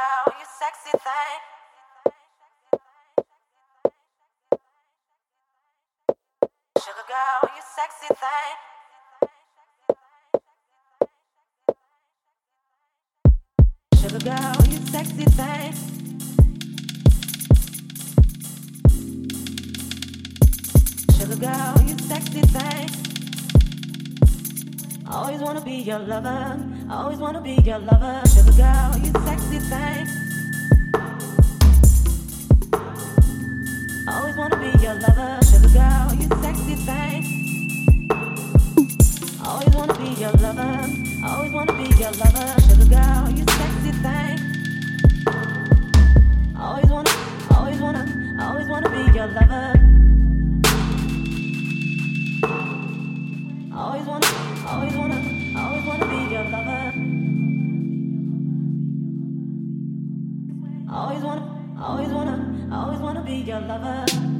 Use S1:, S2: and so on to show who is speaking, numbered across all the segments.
S1: girl, you sexy thing. Sugar girl, you sexy thing. Sugar girl, you sexy thing. Sugar girl, you sexy thing. Always wanna be your lover. Always wanna be your lover. Sugar girl, you sexy thing. Always wanna be your lover. Sugar girl, you sexy thing. Always wanna be your lover. Always wanna be your lover. Sugar girl, you sexy thing. Always wanna, always wanna, always wanna be your lover. Always wanna, always wanna be your lover. I always wanna, always wanna, always wanna be your lover.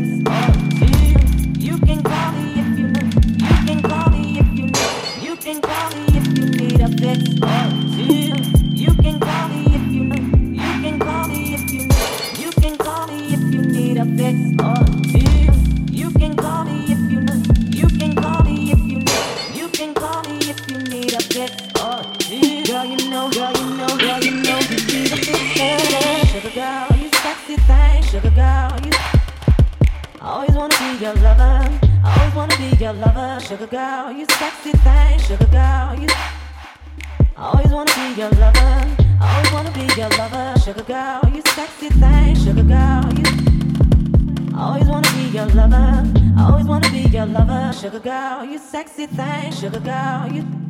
S1: Fix. Or your lover. Sugar girl, you sexy thing. Sugar girl, you. Always wanna be your lover. Always wanna be your lover. Sugar girl, you sexy thing. Sugar girl, you. Always wanna be your lover. Always wanna be your lover. Sugar girl, you sexy thing. Sugar girl, you.